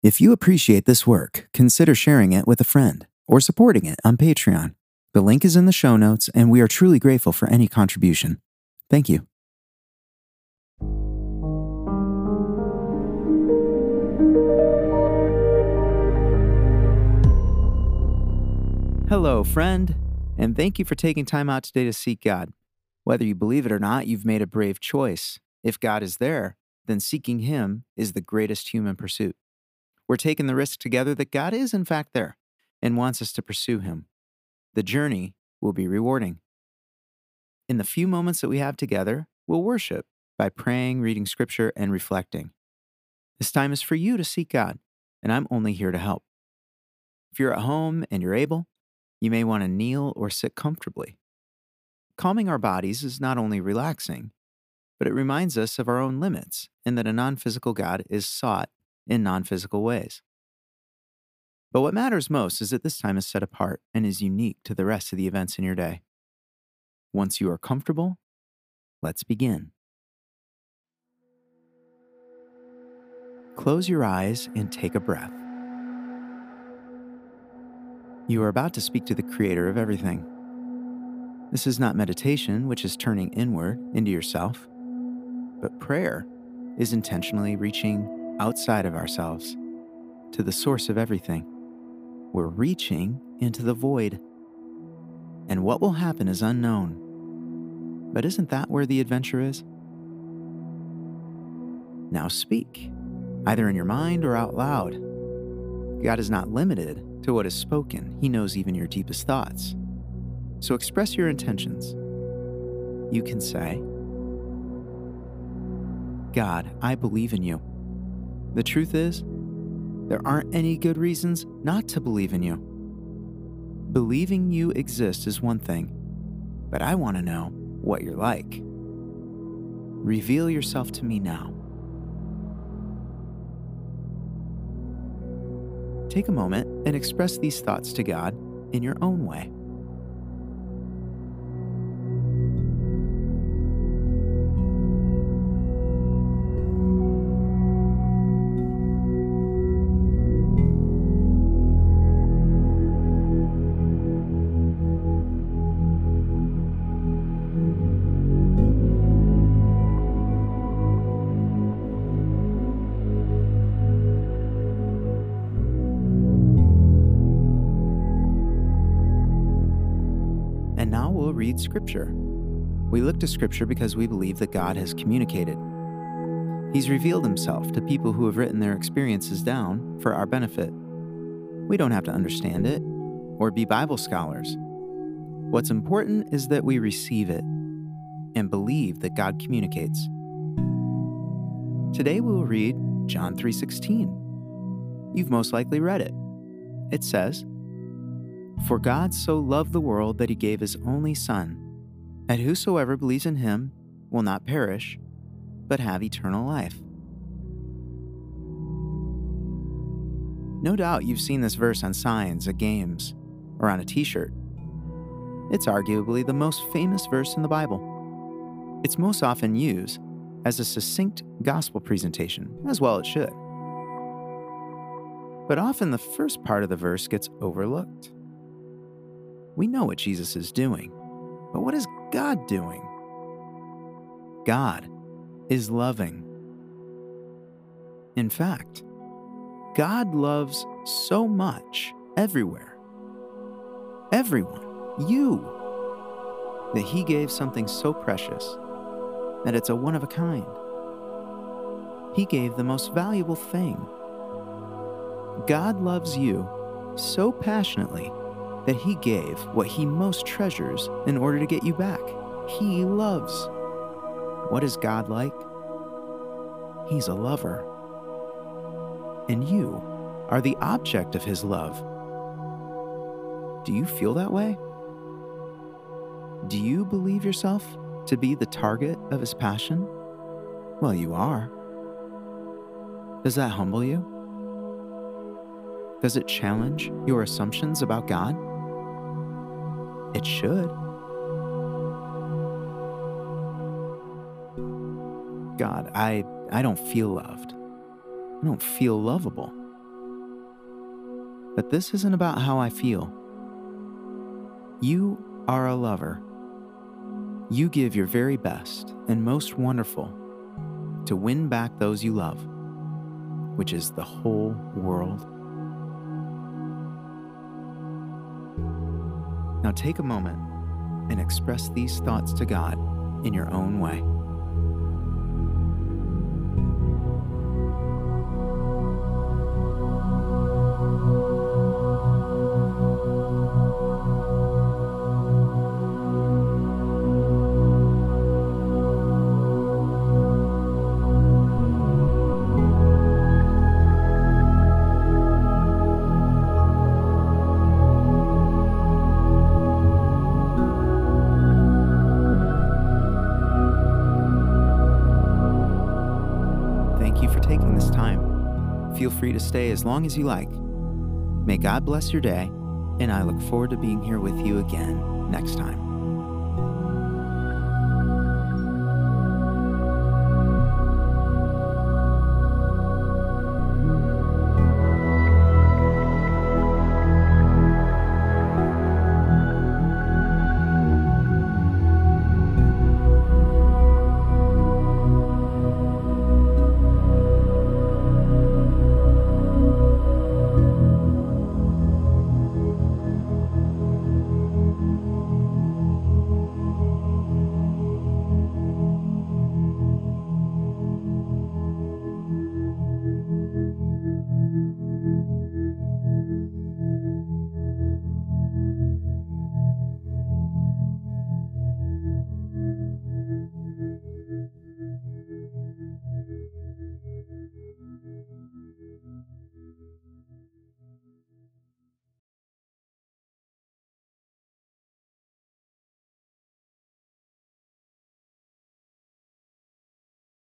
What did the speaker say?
If you appreciate this work, consider sharing it with a friend or supporting it on Patreon. The link is in the show notes, and we are truly grateful for any contribution. Thank you. Hello, friend, and thank you for taking time out today to seek God. Whether you believe it or not, you've made a brave choice. If God is there, then seeking Him is the greatest human pursuit. We're taking the risk together that God is, in fact, there and wants us to pursue Him. The journey will be rewarding. In the few moments that we have together, we'll worship by praying, reading scripture, and reflecting. This time is for you to seek God, and I'm only here to help. If you're at home and you're able, you may want to kneel or sit comfortably. Calming our bodies is not only relaxing, but it reminds us of our own limits and that a non physical God is sought in non physical ways. But what matters most is that this time is set apart and is unique to the rest of the events in your day. Once you are comfortable, let's begin. Close your eyes and take a breath. You are about to speak to the Creator of everything. This is not meditation, which is turning inward into yourself, but prayer is intentionally reaching outside of ourselves to the source of everything. We're reaching into the void. And what will happen is unknown. But isn't that where the adventure is? Now speak, either in your mind or out loud. God is not limited to what is spoken, He knows even your deepest thoughts. So express your intentions. You can say, God, I believe in you. The truth is, there aren't any good reasons not to believe in you. Believing you exist is one thing, but I want to know what you're like. Reveal yourself to me now. Take a moment and express these thoughts to God in your own way. Read Scripture. We look to Scripture because we believe that God has communicated. He's revealed himself to people who have written their experiences down for our benefit. We don't have to understand it or be Bible scholars. What's important is that we receive it and believe that God communicates. Today we will read John 3:16. You've most likely read it. It says, "For God so loved the world that he gave his only son, that whosoever believes in him will not perish, but have eternal life." No doubt you've seen this verse on signs at games or on a t shirt. It's arguably the most famous verse in the Bible. It's most often used as a succinct gospel presentation, as well it should. But often the first part of the verse gets overlooked. We know what Jesus is doing, but what is God doing? God is loving. In fact, God loves so much everywhere, everyone, you, that He gave something so precious that it's a one of a kind. He gave the most valuable thing. God loves you so passionately that He gave what He most treasures in order to get you back. He loves. What is God like? He's a lover and you are the object of His love. Do you feel that way? Do you believe yourself to be the target of His passion? Well, you are. Does that humble you? Does it challenge your assumptions about God? It should. God, I, I don't feel loved. I don't feel lovable. But this isn't about how I feel. You are a lover. You give your very best and most wonderful to win back those you love, which is the whole world. Now take a moment and express these thoughts to God in your own way. Feel free to stay as long as you like. May God bless your day, and I look forward to being here with you again next time.